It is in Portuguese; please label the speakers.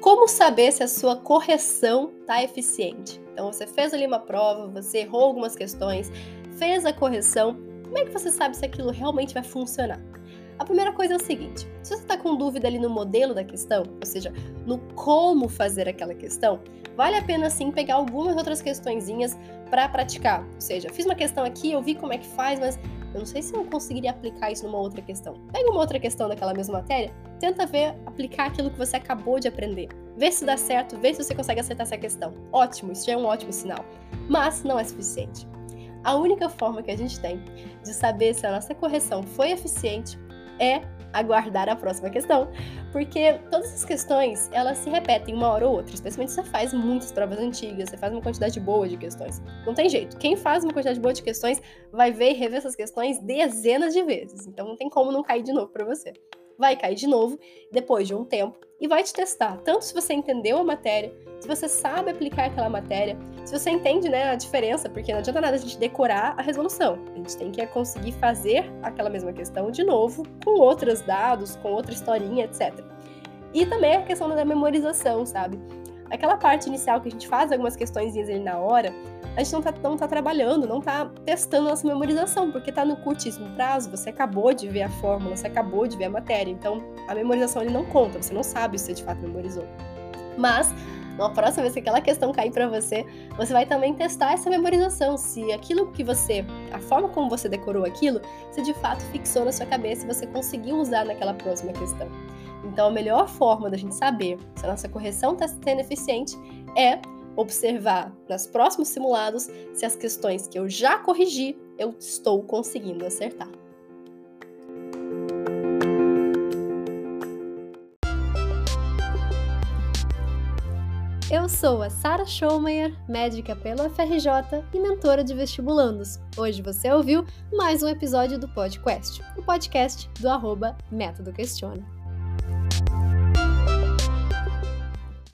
Speaker 1: Como saber se a sua correção está eficiente? Então, você fez ali uma prova, você errou algumas questões, fez a correção. Como é que você sabe se aquilo realmente vai funcionar? A primeira coisa é o seguinte: se você está com dúvida ali no modelo da questão, ou seja, no como fazer aquela questão, vale a pena sim pegar algumas outras questõezinhas para praticar. Ou seja, fiz uma questão aqui, eu vi como é que faz, mas eu não sei se eu conseguiria aplicar isso numa outra questão. Pega uma outra questão daquela mesma matéria, tenta ver, aplicar aquilo que você acabou de aprender. Vê se dá certo, vê se você consegue acertar essa questão. Ótimo, isso já é um ótimo sinal. Mas não é suficiente. A única forma que a gente tem de saber se a nossa correção foi eficiente é aguardar a próxima questão, porque todas as questões elas se repetem uma hora ou outra, especialmente se você faz muitas provas antigas, você faz uma quantidade boa de questões. Não tem jeito, quem faz uma quantidade boa de questões vai ver e rever essas questões dezenas de vezes, então não tem como não cair de novo para você. Vai cair de novo depois de um tempo e vai te testar, tanto se você entendeu a matéria, se você sabe aplicar aquela matéria, se você entende né, a diferença, porque não adianta nada a gente decorar a resolução. A gente tem que conseguir fazer aquela mesma questão de novo, com outros dados, com outra historinha, etc. E também a questão da memorização, sabe? Aquela parte inicial que a gente faz algumas questões ali na hora, a gente não tá, não tá trabalhando, não tá testando nossa memorização, porque tá no curtíssimo prazo, você acabou de ver a fórmula, você acabou de ver a matéria, então a memorização ele não conta, você não sabe se você de fato memorizou. Mas na próxima vez que aquela questão cair para você, você vai também testar essa memorização, se aquilo que você, a forma como você decorou aquilo, se de fato fixou na sua cabeça e você conseguiu usar naquela próxima questão. Então, a melhor forma da gente saber se a nossa correção está sendo eficiente é observar nos próximos simulados se as questões que eu já corrigi eu estou conseguindo acertar. Eu sou a Sara Schomayer, médica pelo FRJ e mentora de vestibulandos. Hoje você ouviu mais um episódio do podcast, o podcast do arroba Método Questiona.